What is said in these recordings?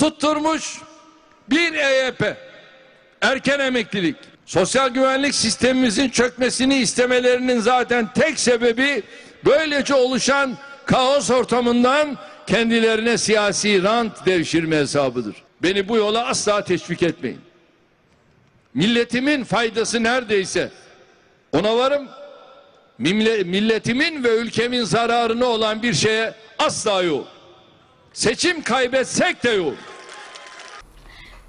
tutturmuş bir EYP, erken emeklilik. Sosyal güvenlik sistemimizin çökmesini istemelerinin zaten tek sebebi böylece oluşan kaos ortamından kendilerine siyasi rant devşirme hesabıdır. Beni bu yola asla teşvik etmeyin. Milletimin faydası neredeyse ona varım. Mille- Milletimin ve ülkemin zararına olan bir şeye asla yok. Seçim kaybetsek de yok.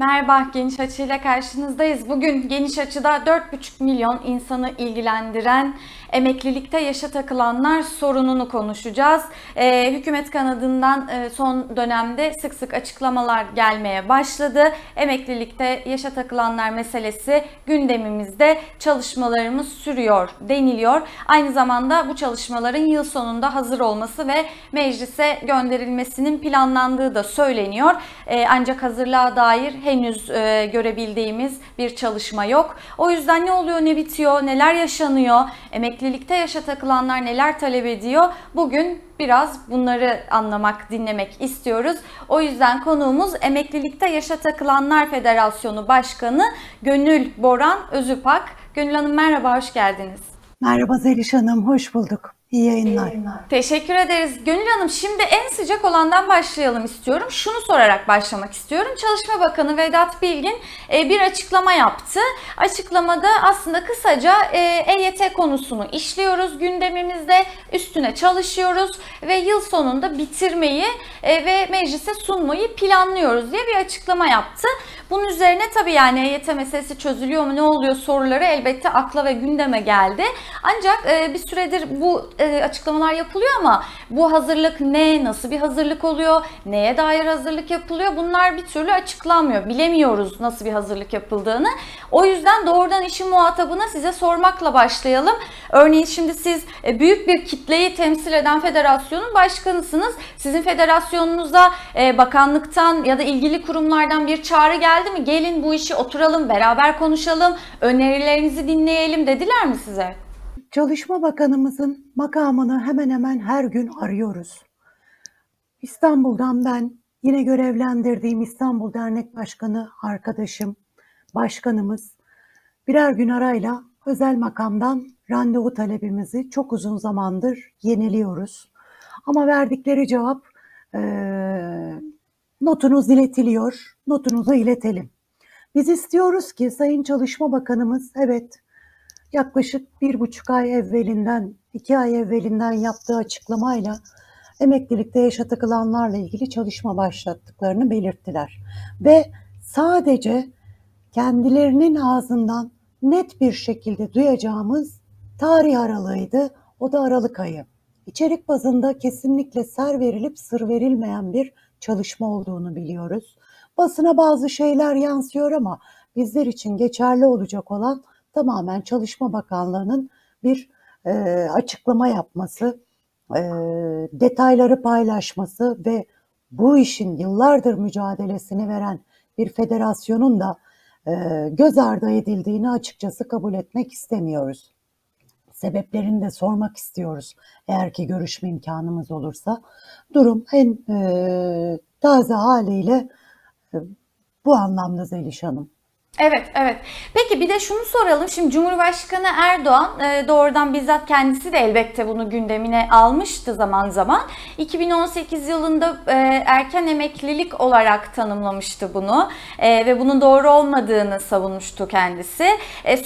Merhaba, Geniş Açı ile karşınızdayız. Bugün Geniş Açı'da 4,5 milyon insanı ilgilendiren emeklilikte yaşa takılanlar sorununu konuşacağız. Ee, hükümet kanadından e, son dönemde sık sık açıklamalar gelmeye başladı. Emeklilikte yaşa takılanlar meselesi gündemimizde çalışmalarımız sürüyor deniliyor. Aynı zamanda bu çalışmaların yıl sonunda hazır olması ve meclise gönderilmesinin planlandığı da söyleniyor. Ee, ancak hazırlığa dair henüz e, görebildiğimiz bir çalışma yok. O yüzden ne oluyor, ne bitiyor, neler yaşanıyor, emeklilikte yaşa takılanlar neler talep ediyor? Bugün biraz bunları anlamak, dinlemek istiyoruz. O yüzden konuğumuz Emeklilikte Yaşa Takılanlar Federasyonu Başkanı Gönül Boran Özüpak. Gönül Hanım merhaba, hoş geldiniz. Merhaba Zeliş Hanım, hoş bulduk. İyi yayınlar. Teşekkür ederiz. Gönül Hanım şimdi en sıcak olandan başlayalım istiyorum. Şunu sorarak başlamak istiyorum. Çalışma Bakanı Vedat Bilgin e, bir açıklama yaptı. Açıklamada aslında kısaca e, EYT konusunu işliyoruz gündemimizde, üstüne çalışıyoruz ve yıl sonunda bitirmeyi e, ve meclise sunmayı planlıyoruz diye bir açıklama yaptı. Bunun üzerine tabii yani EYT meselesi çözülüyor mu ne oluyor soruları elbette akla ve gündeme geldi. Ancak e, bir süredir bu e, açıklamalar yapılıyor ama bu hazırlık ne, nasıl bir hazırlık oluyor, neye dair hazırlık yapılıyor bunlar bir türlü açıklanmıyor. Bilemiyoruz nasıl bir hazırlık yapıldığını. O yüzden doğrudan işin muhatabına size sormakla başlayalım. Örneğin şimdi siz e, büyük bir kitleyi temsil eden federasyonun başkanısınız. Sizin federasyonunuza e, bakanlıktan ya da ilgili kurumlardan bir çağrı geldi mi? Gelin bu işi oturalım, beraber konuşalım, önerilerinizi dinleyelim dediler mi size? Çalışma Bakanımızın makamını hemen hemen her gün arıyoruz. İstanbul'dan ben yine görevlendirdiğim İstanbul Dernek Başkanı arkadaşım, başkanımız birer gün arayla özel makamdan randevu talebimizi çok uzun zamandır yeniliyoruz. Ama verdikleri cevap eee notunuz iletiliyor, notunuzu iletelim. Biz istiyoruz ki Sayın Çalışma Bakanımız evet yaklaşık bir buçuk ay evvelinden, iki ay evvelinden yaptığı açıklamayla emeklilikte yaşa takılanlarla ilgili çalışma başlattıklarını belirttiler. Ve sadece kendilerinin ağzından net bir şekilde duyacağımız tarih aralığıydı. O da Aralık ayı. İçerik bazında kesinlikle ser verilip sır verilmeyen bir çalışma olduğunu biliyoruz. Basına bazı şeyler yansıyor ama bizler için geçerli olacak olan tamamen Çalışma Bakanlığı'nın bir e, açıklama yapması, e, detayları paylaşması ve bu işin yıllardır mücadelesini veren bir federasyonun da e, göz ardı edildiğini açıkçası kabul etmek istemiyoruz. Sebeplerini de sormak istiyoruz eğer ki görüşme imkanımız olursa. Durum en e, taze haliyle e, bu anlamda Zeliş Hanım. Evet, evet. Peki bir de şunu soralım. Şimdi Cumhurbaşkanı Erdoğan e, doğrudan bizzat kendisi de elbette bunu gündemine almıştı zaman zaman. 2018 yılında e, erken emeklilik olarak tanımlamıştı bunu E, ve bunun doğru olmadığını savunmuştu kendisi.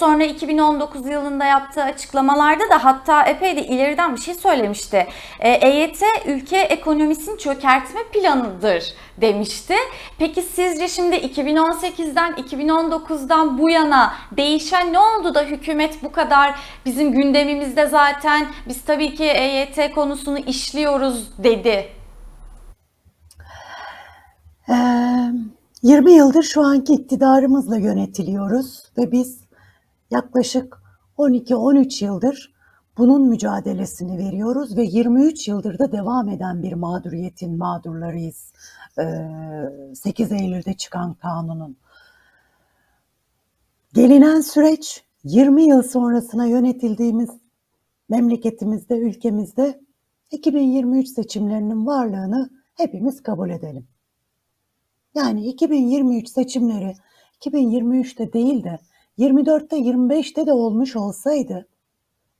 Sonra 2019 yılında yaptığı açıklamalarda da hatta epey de ileriden bir şey söylemişti. EYT ülke ekonomisini çökertme planıdır demişti. Peki sizce şimdi 2018'den 2019'dan bu yana değişen ne oldu da hükümet bu kadar bizim gündemimizde zaten biz tabii ki EYT konusunu işliyoruz dedi. Ee, 20 yıldır şu anki iktidarımızla yönetiliyoruz ve biz yaklaşık 12-13 yıldır bunun mücadelesini veriyoruz ve 23 yıldır da devam eden bir mağduriyetin mağdurlarıyız. Ee, 8 Eylül'de çıkan kanunun. Gelinen süreç 20 yıl sonrasına yönetildiğimiz memleketimizde, ülkemizde 2023 seçimlerinin varlığını hepimiz kabul edelim. Yani 2023 seçimleri 2023'te değil de 24'te 25'te de olmuş olsaydı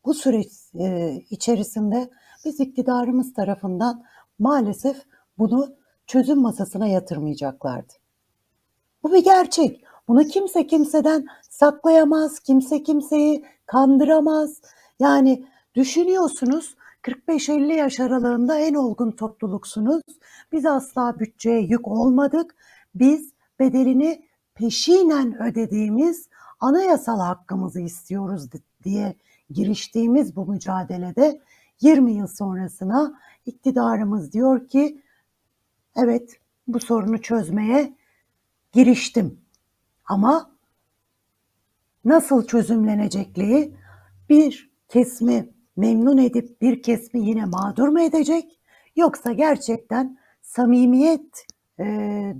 bu süreç e, içerisinde biz iktidarımız tarafından maalesef bunu çözüm masasına yatırmayacaklardı. Bu bir gerçek. Bunu kimse kimseden saklayamaz, kimse kimseyi kandıramaz. Yani düşünüyorsunuz 45-50 yaş aralığında en olgun topluluksunuz. Biz asla bütçeye yük olmadık. Biz bedelini peşinen ödediğimiz anayasal hakkımızı istiyoruz diye giriştiğimiz bu mücadelede 20 yıl sonrasına iktidarımız diyor ki evet bu sorunu çözmeye giriştim. Ama nasıl çözümlenecekliği bir kesmi memnun edip bir kesmi yine mağdur mu edecek? Yoksa gerçekten samimiyet e,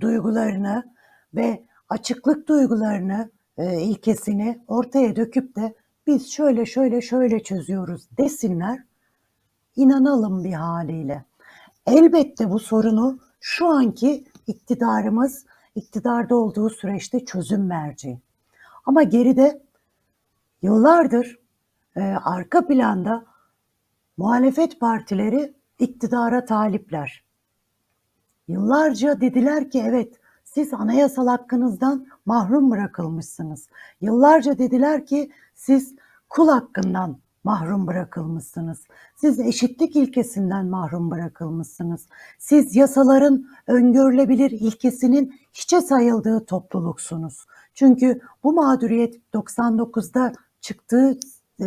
duygularını ve açıklık duygularını, e, ilkesini ortaya döküp de biz şöyle şöyle şöyle çözüyoruz desinler, inanalım bir haliyle. Elbette bu sorunu şu anki iktidarımız iktidarda olduğu süreçte çözüm merci. Ama geride yıllardır e, arka planda muhalefet partileri iktidara talipler. Yıllarca dediler ki evet siz anayasal hakkınızdan mahrum bırakılmışsınız. Yıllarca dediler ki siz kul hakkından mahrum bırakılmışsınız. Siz eşitlik ilkesinden mahrum bırakılmışsınız. Siz yasaların öngörülebilir ilkesinin hiçe sayıldığı topluluksunuz. Çünkü bu mağduriyet 99'da çıktığı e,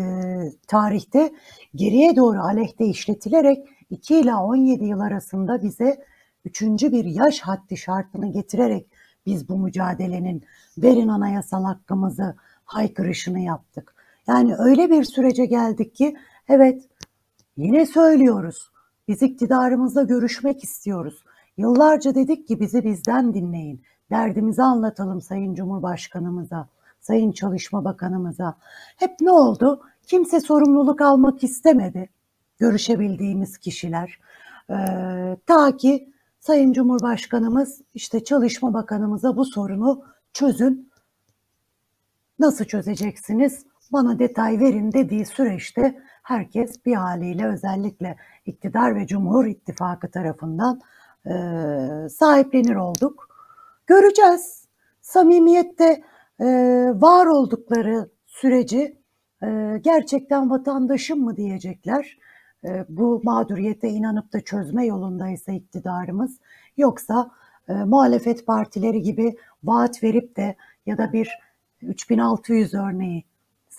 tarihte geriye doğru aleyhte işletilerek 2 ila 17 yıl arasında bize üçüncü bir yaş haddi şartını getirerek biz bu mücadelenin verin anayasal hakkımızı haykırışını yaptık. Yani öyle bir sürece geldik ki evet yine söylüyoruz. Biz iktidarımızla görüşmek istiyoruz. Yıllarca dedik ki bizi bizden dinleyin. Derdimizi anlatalım Sayın Cumhurbaşkanımıza, Sayın Çalışma Bakanımıza. Hep ne oldu? Kimse sorumluluk almak istemedi. Görüşebildiğimiz kişiler. Ee, ta ki Sayın Cumhurbaşkanımız işte Çalışma Bakanımıza bu sorunu çözün. Nasıl çözeceksiniz? Bana detay verin dediği süreçte herkes bir haliyle özellikle iktidar ve Cumhur İttifakı tarafından e, sahiplenir olduk. Göreceğiz. Samimiyette e, var oldukları süreci e, gerçekten vatandaşım mı diyecekler e, bu mağduriyete inanıp da çözme yolundaysa iktidarımız yoksa e, muhalefet partileri gibi vaat verip de ya da bir 3600 örneği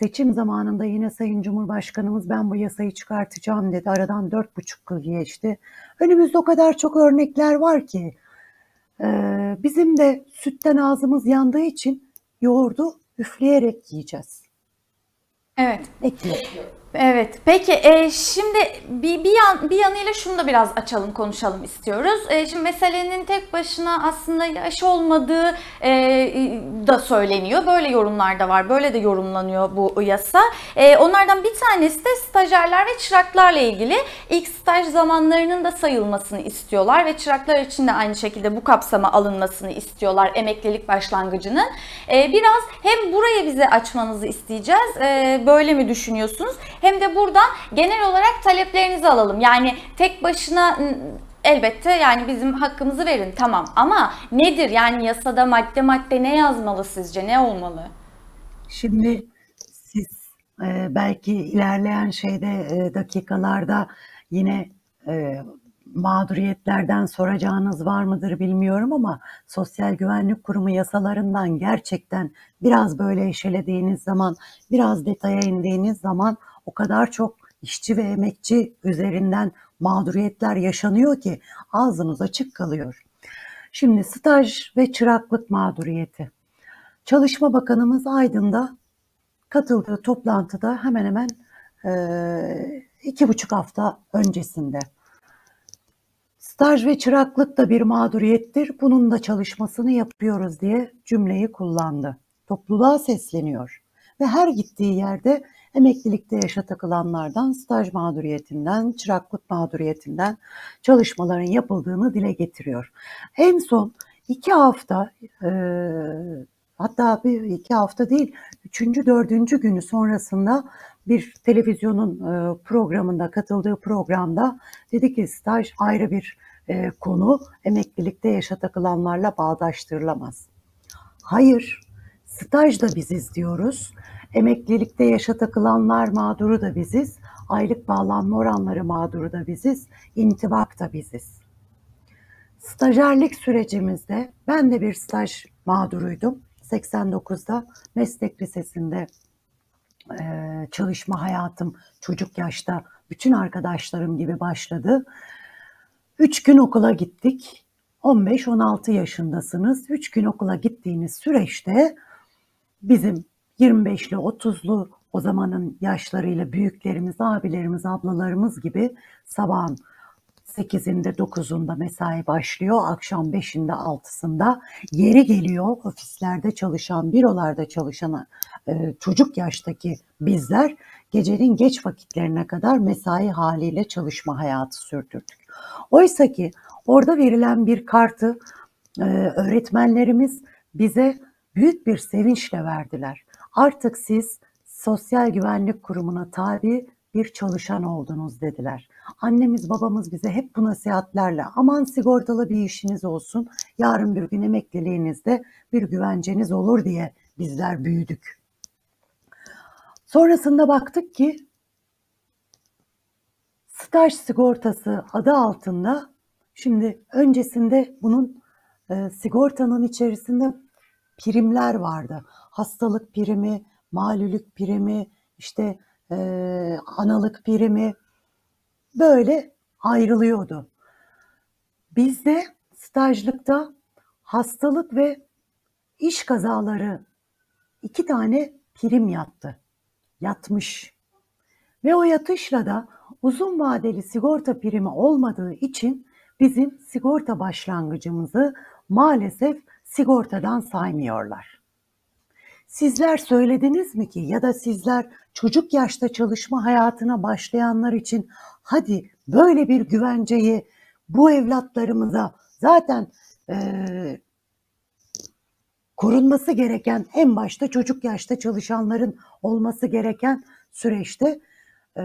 seçim zamanında yine Sayın Cumhurbaşkanımız ben bu yasayı çıkartacağım dedi. Aradan dört buçuk yıl geçti. Önümüzde o kadar çok örnekler var ki e, bizim de sütten ağzımız yandığı için yoğurdu üfleyerek yiyeceğiz. Evet. Ekleyelim. Evet. Peki e, şimdi bir, bir yan bir yanıyla şunu da biraz açalım konuşalım istiyoruz. E, şimdi meselenin tek başına aslında yaş olmadığı e, da söyleniyor. Böyle yorumlar da var. Böyle de yorumlanıyor bu yasa. E, onlardan bir tanesi de stajyerler ve çıraklarla ilgili. İlk staj zamanlarının da sayılmasını istiyorlar ve çıraklar için de aynı şekilde bu kapsama alınmasını istiyorlar emeklilik başlangıcının. E, biraz hem burayı bize açmanızı isteyeceğiz. E, böyle mi düşünüyorsunuz? Hem de buradan genel olarak taleplerinizi alalım. Yani tek başına elbette yani bizim hakkımızı verin tamam ama nedir yani yasada madde madde ne yazmalı sizce ne olmalı? Şimdi siz e, belki ilerleyen şeyde e, dakikalarda yine e, mağduriyetlerden soracağınız var mıdır bilmiyorum ama Sosyal Güvenlik Kurumu yasalarından gerçekten biraz böyle eşelediğiniz zaman, biraz detaya indiğiniz zaman o kadar çok işçi ve emekçi üzerinden mağduriyetler yaşanıyor ki ağzınız açık kalıyor. Şimdi staj ve çıraklık mağduriyeti. Çalışma Bakanımız Aydın'da katıldığı toplantıda hemen hemen e, iki buçuk hafta öncesinde staj ve çıraklık da bir mağduriyettir, bunun da çalışmasını yapıyoruz diye cümleyi kullandı. Topluluğa sesleniyor ve her gittiği yerde emeklilikte yaşa takılanlardan, staj mağduriyetinden, çıraklık mağduriyetinden çalışmaların yapıldığını dile getiriyor. En son iki hafta e, hatta bir iki hafta değil üçüncü dördüncü günü sonrasında bir televizyonun e, programında katıldığı programda dedi ki staj ayrı bir e, konu emeklilikte yaşa takılanlarla bağdaştırılamaz. Hayır staj da biziz diyoruz. Emeklilikte yaşa takılanlar mağduru da biziz. Aylık bağlanma oranları mağduru da biziz. intibak da biziz. Stajyerlik sürecimizde ben de bir staj mağduruydum. 89'da meslek lisesinde e, çalışma hayatım çocuk yaşta bütün arkadaşlarım gibi başladı. Üç gün okula gittik. 15-16 yaşındasınız. Üç gün okula gittiğiniz süreçte bizim 25'li 30'lu o zamanın yaşlarıyla büyüklerimiz, abilerimiz, ablalarımız gibi sabahın 8'inde 9'unda mesai başlıyor. Akşam 5'inde 6'sında yeri geliyor ofislerde çalışan, bürolarda çalışan e, çocuk yaştaki bizler gecenin geç vakitlerine kadar mesai haliyle çalışma hayatı sürdürdük. Oysa ki orada verilen bir kartı e, öğretmenlerimiz bize büyük bir sevinçle verdiler. Artık siz Sosyal Güvenlik Kurumu'na tabi bir çalışan oldunuz dediler. Annemiz babamız bize hep bu nasihatlerle aman sigortalı bir işiniz olsun yarın bir gün emekliliğinizde bir güvenceniz olur diye bizler büyüdük. Sonrasında baktık ki staj sigortası adı altında şimdi öncesinde bunun e, sigortanın içerisinde primler vardı. Hastalık primi, malülük primi, işte e, analık primi böyle ayrılıyordu. Bizde stajlıkta hastalık ve iş kazaları iki tane prim yattı. Yatmış. Ve o yatışla da uzun vadeli sigorta primi olmadığı için bizim sigorta başlangıcımızı maalesef sigortadan saymıyorlar. Sizler söylediniz mi ki ya da sizler çocuk yaşta çalışma hayatına başlayanlar için hadi böyle bir güvenceyi bu evlatlarımıza zaten e, korunması gereken en başta çocuk yaşta çalışanların olması gereken süreçte e,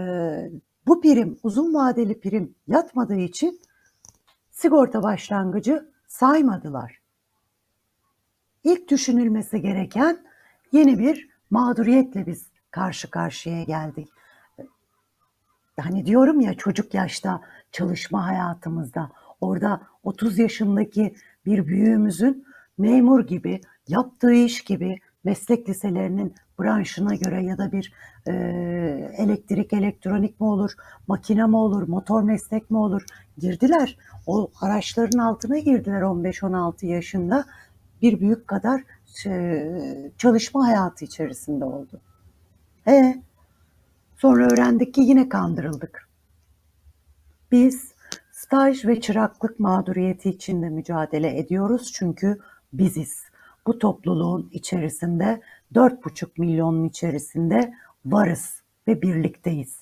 bu prim uzun vadeli prim yatmadığı için sigorta başlangıcı saymadılar. İlk düşünülmesi gereken yeni bir mağduriyetle biz karşı karşıya geldik. Hani diyorum ya çocuk yaşta çalışma hayatımızda orada 30 yaşındaki bir büyüğümüzün memur gibi yaptığı iş gibi meslek liselerinin branşına göre ya da bir e, elektrik elektronik mi olur, makine mi olur, motor meslek mi olur girdiler. O araçların altına girdiler 15-16 yaşında bir büyük kadar e, çalışma hayatı içerisinde oldu. E sonra öğrendik ki yine kandırıldık. Biz staj ve çıraklık mağduriyeti içinde mücadele ediyoruz çünkü biziz. Bu topluluğun içerisinde 4,5 milyonun içerisinde varız ve birlikteyiz.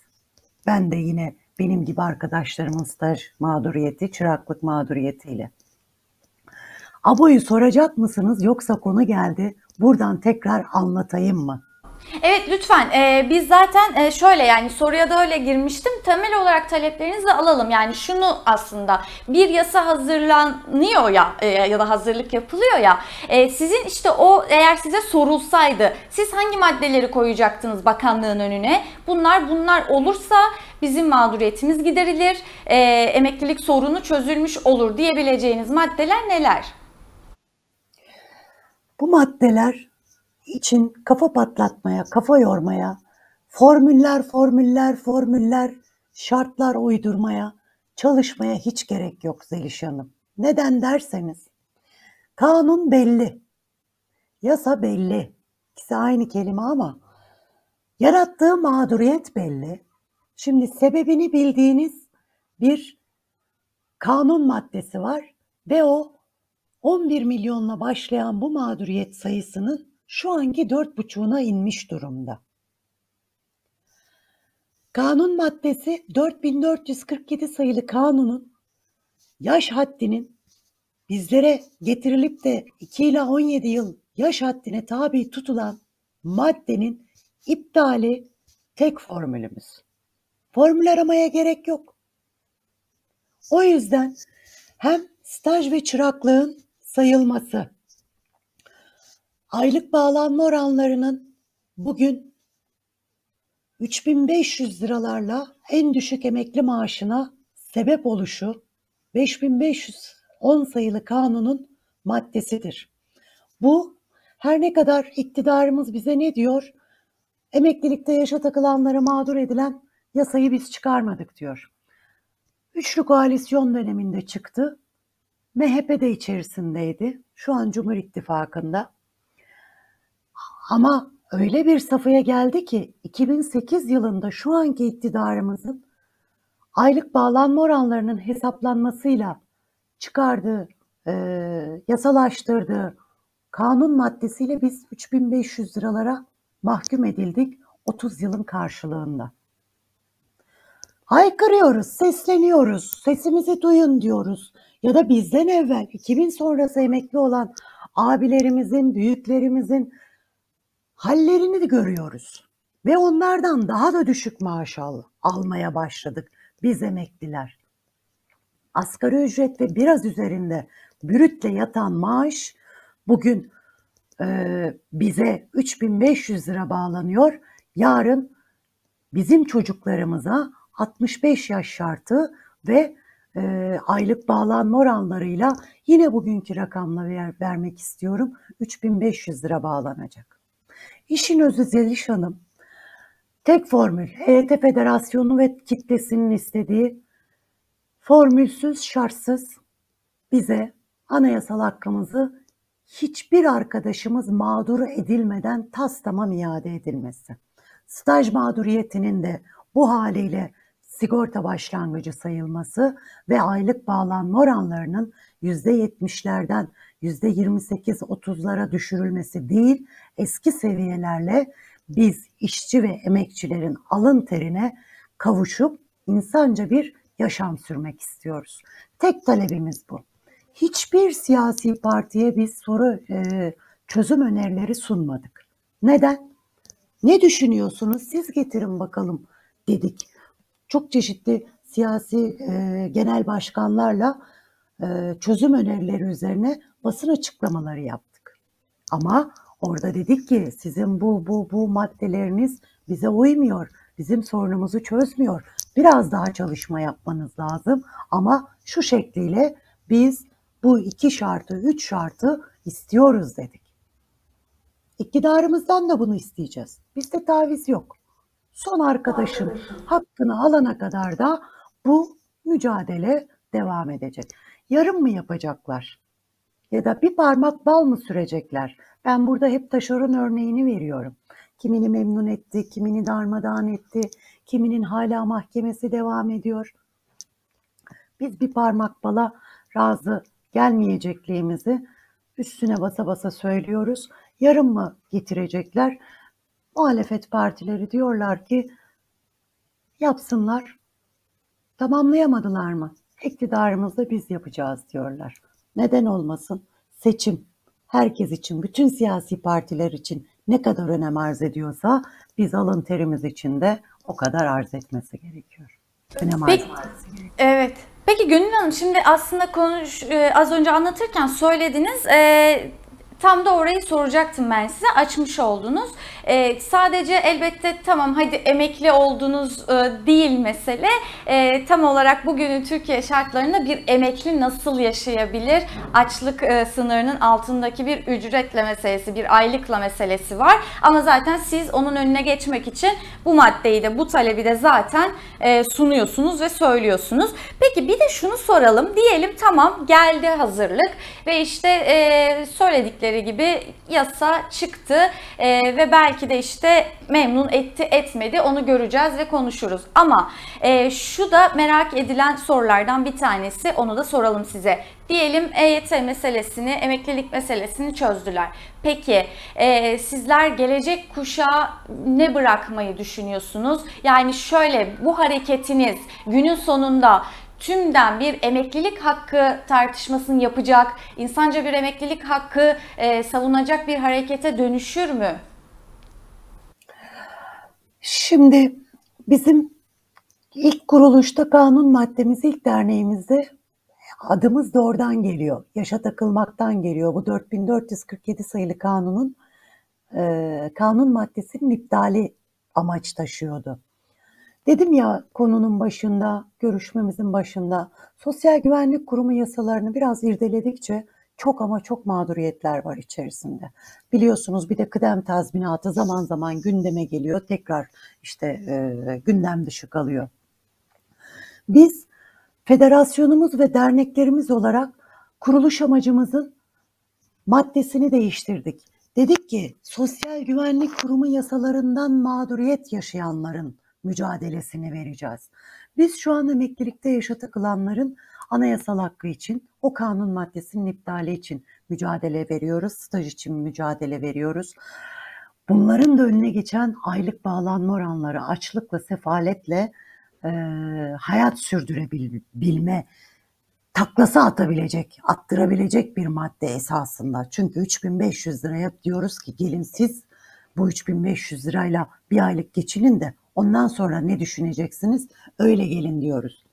Ben de yine benim gibi arkadaşlarımın staj mağduriyeti, çıraklık mağduriyetiyle. Aboyu soracak mısınız yoksa konu geldi? Buradan tekrar anlatayım mı? Evet lütfen. Ee, biz zaten e, şöyle yani soruya da öyle girmiştim. Temel olarak taleplerinizi alalım. Yani şunu aslında bir yasa hazırlanıyor ya e, ya da hazırlık yapılıyor ya. E, sizin işte o eğer size sorulsaydı siz hangi maddeleri koyacaktınız bakanlığın önüne? Bunlar bunlar olursa bizim mağduriyetimiz giderilir. E, emeklilik sorunu çözülmüş olur diyebileceğiniz maddeler neler? Bu maddeler için kafa patlatmaya, kafa yormaya, formüller, formüller, formüller, şartlar uydurmaya, çalışmaya hiç gerek yok Zeliş Hanım. Neden derseniz, kanun belli, yasa belli. İkisi aynı kelime ama yarattığı mağduriyet belli. Şimdi sebebini bildiğiniz bir kanun maddesi var ve o 11 milyonla başlayan bu mağduriyet sayısının şu anki dört buçuğuna inmiş durumda. Kanun maddesi 4447 sayılı kanunun yaş haddinin bizlere getirilip de 2 ila 17 yıl yaş haddine tabi tutulan maddenin iptali tek formülümüz. Formül aramaya gerek yok. O yüzden hem staj ve çıraklığın sayılması, aylık bağlanma oranlarının bugün 3500 liralarla en düşük emekli maaşına sebep oluşu 5510 sayılı kanunun maddesidir. Bu her ne kadar iktidarımız bize ne diyor? Emeklilikte yaşa takılanlara mağdur edilen yasayı biz çıkarmadık diyor. Üçlü koalisyon döneminde çıktı. MHP de içerisindeydi. Şu an Cumhur İttifakı'nda. Ama öyle bir safhaya geldi ki 2008 yılında şu anki iktidarımızın aylık bağlanma oranlarının hesaplanmasıyla çıkardığı, e, yasalaştırdığı kanun maddesiyle biz 3500 liralara mahkum edildik 30 yılın karşılığında. Haykırıyoruz, sesleniyoruz, sesimizi duyun diyoruz. Ya da bizden evvel 2000 sonrası emekli olan abilerimizin, büyüklerimizin hallerini de görüyoruz. Ve onlardan daha da düşük maaş al, almaya başladık biz emekliler. Asgari ücret ve biraz üzerinde brütle yatan maaş bugün e, bize 3500 lira bağlanıyor. Yarın bizim çocuklarımıza 65 yaş şartı ve e, aylık bağlanma oranlarıyla yine bugünkü rakamla ver, vermek istiyorum. 3500 lira bağlanacak. İşin özü Zeliş Hanım, tek formül EYT Federasyonu ve kitlesinin istediği formülsüz şartsız bize anayasal hakkımızı hiçbir arkadaşımız mağdur edilmeden tas tamam iade edilmesi. Staj mağduriyetinin de bu haliyle sigorta başlangıcı sayılması ve aylık bağlanma oranlarının %70'lerden %28-30'lara düşürülmesi değil, eski seviyelerle biz işçi ve emekçilerin alın terine kavuşup insanca bir yaşam sürmek istiyoruz. Tek talebimiz bu. Hiçbir siyasi partiye biz soru e, çözüm önerileri sunmadık. Neden? Ne düşünüyorsunuz? Siz getirin bakalım dedik. Çok çeşitli siyasi e, genel başkanlarla e, çözüm önerileri üzerine basın açıklamaları yaptık. Ama orada dedik ki sizin bu bu bu maddeleriniz bize uymuyor. Bizim sorunumuzu çözmüyor. Biraz daha çalışma yapmanız lazım ama şu şekliyle biz bu iki şartı, üç şartı istiyoruz dedik. İktidarımızdan da bunu isteyeceğiz. Bizde taviz yok. Son arkadaşın hakkını alana kadar da bu mücadele devam edecek. Yarım mı yapacaklar? Ya da bir parmak bal mı sürecekler? Ben burada hep taşeron örneğini veriyorum. Kimini memnun etti, kimini darmadağın etti, kiminin hala mahkemesi devam ediyor. Biz bir parmak bala razı gelmeyecekliğimizi üstüne basa basa söylüyoruz. Yarın mı getirecekler? Muhalefet partileri diyorlar ki yapsınlar. Tamamlayamadılar mı? İktidarımızda biz yapacağız diyorlar. Neden olmasın? Seçim herkes için, bütün siyasi partiler için ne kadar önem arz ediyorsa biz alın terimiz için de o kadar arz etmesi gerekiyor. Önem arz Peki, gerekiyor. evet. Peki Gönül Hanım şimdi aslında konuş e, az önce anlatırken söylediniz. E, Tam da orayı soracaktım ben size. Açmış oldunuz. Ee, sadece elbette tamam hadi emekli oldunuz e, değil mesele. E, tam olarak bugünün Türkiye şartlarında bir emekli nasıl yaşayabilir? Açlık e, sınırının altındaki bir ücretle meselesi, bir aylıkla meselesi var. Ama zaten siz onun önüne geçmek için bu maddeyi de bu talebi de zaten e, sunuyorsunuz ve söylüyorsunuz. Peki bir de şunu soralım. Diyelim tamam geldi hazırlık ve işte e, söyledikleri gibi yasa çıktı e, ve belki de işte memnun etti etmedi onu göreceğiz ve konuşuruz. Ama e, şu da merak edilen sorulardan bir tanesi onu da soralım size. Diyelim EYT meselesini, emeklilik meselesini çözdüler. Peki e, sizler gelecek kuşağa ne bırakmayı düşünüyorsunuz? Yani şöyle bu hareketiniz günün sonunda tümden bir emeklilik hakkı tartışmasını yapacak, insanca bir emeklilik hakkı e, savunacak bir harekete dönüşür mü? Şimdi bizim ilk kuruluşta kanun maddemiz ilk derneğimizde adımız da oradan geliyor. Yaşa takılmaktan geliyor. Bu 4447 sayılı kanunun e, kanun maddesinin iptali amaç taşıyordu. Dedim ya konunun başında, görüşmemizin başında Sosyal Güvenlik Kurumu yasalarını biraz irdeledikçe çok ama çok mağduriyetler var içerisinde. Biliyorsunuz bir de kıdem tazminatı zaman zaman gündeme geliyor, tekrar işte e, gündem dışı kalıyor. Biz federasyonumuz ve derneklerimiz olarak kuruluş amacımızın maddesini değiştirdik. Dedik ki Sosyal Güvenlik Kurumu yasalarından mağduriyet yaşayanların mücadelesini vereceğiz. Biz şu an emeklilikte yaşa takılanların anayasal hakkı için, o kanun maddesinin iptali için mücadele veriyoruz, staj için mücadele veriyoruz. Bunların da önüne geçen aylık bağlanma oranları, açlıkla, sefaletle e, hayat sürdürebilme, taklası atabilecek, attırabilecek bir madde esasında. Çünkü 3500 liraya diyoruz ki gelin siz bu 3500 lirayla bir aylık geçinin de ondan sonra ne düşüneceksiniz? Öyle gelin diyoruz.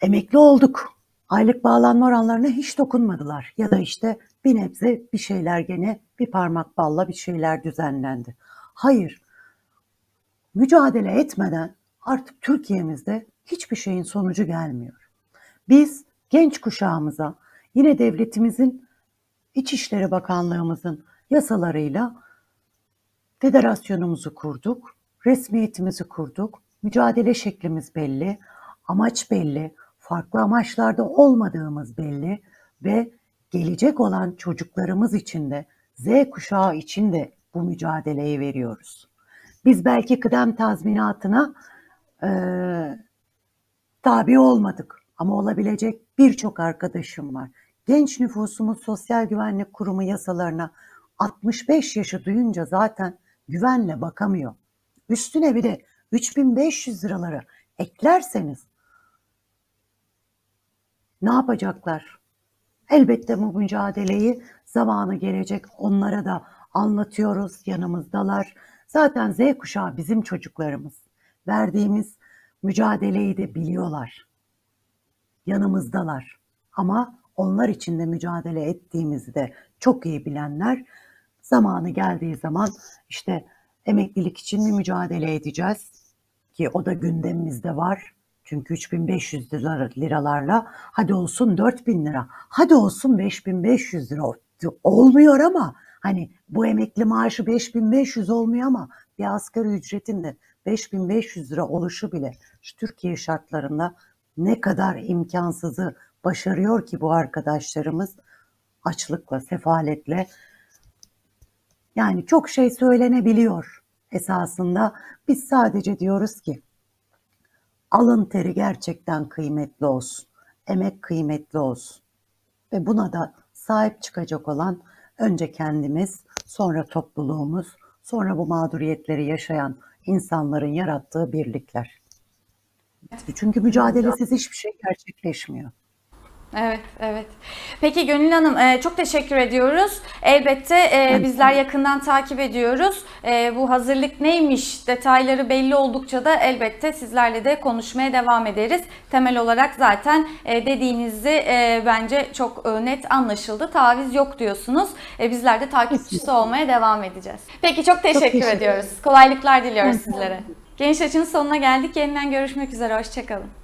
Emekli olduk. Aylık bağlanma oranlarına hiç dokunmadılar. Ya da işte bir nebze bir şeyler gene bir parmak balla bir şeyler düzenlendi. Hayır. Mücadele etmeden artık Türkiye'mizde hiçbir şeyin sonucu gelmiyor. Biz genç kuşağımıza yine devletimizin İçişleri Bakanlığımızın yasalarıyla federasyonumuzu kurduk, resmiyetimizi kurduk, mücadele şeklimiz belli, amaç belli, farklı amaçlarda olmadığımız belli ve gelecek olan çocuklarımız için de Z kuşağı için de bu mücadeleyi veriyoruz. Biz belki kıdem tazminatına e, tabi olmadık ama olabilecek birçok arkadaşım var. Genç nüfusumuz Sosyal Güvenlik Kurumu yasalarına 65 yaşı duyunca zaten güvenle bakamıyor. Üstüne bir de 3500 liraları eklerseniz ne yapacaklar? Elbette bu mücadeleyi zamanı gelecek onlara da anlatıyoruz, yanımızdalar. Zaten Z kuşağı bizim çocuklarımız. Verdiğimiz mücadeleyi de biliyorlar. Yanımızdalar. Ama onlar için de mücadele ettiğimizi de çok iyi bilenler zamanı geldiği zaman işte emeklilik için bir mücadele edeceğiz ki o da gündemimizde var. Çünkü 3500 lira, liralarla hadi olsun 4000 lira, hadi olsun 5500 lira olmuyor ama hani bu emekli maaşı 5500 olmuyor ama bir asgari ücretin de 5500 lira oluşu bile şu Türkiye şartlarında ne kadar imkansızı başarıyor ki bu arkadaşlarımız açlıkla, sefaletle. Yani çok şey söylenebiliyor esasında. Biz sadece diyoruz ki alın teri gerçekten kıymetli olsun. Emek kıymetli olsun. Ve buna da sahip çıkacak olan önce kendimiz, sonra topluluğumuz, sonra bu mağduriyetleri yaşayan insanların yarattığı birlikler. Çünkü mücadelesiz hiçbir şey gerçekleşmiyor. Evet, evet. Peki Gönül Hanım e, çok teşekkür ediyoruz. Elbette e, bizler yakından takip ediyoruz. E, bu hazırlık neymiş detayları belli oldukça da elbette sizlerle de konuşmaya devam ederiz. Temel olarak zaten dediğinizi bence çok net anlaşıldı. Taviz yok diyorsunuz. Bizler de takipçisi olmaya devam edeceğiz. Peki çok teşekkür, çok teşekkür ediyoruz. Kolaylıklar diliyoruz sizlere. Geniş açının sonuna geldik. Yeniden görüşmek üzere. Hoşçakalın.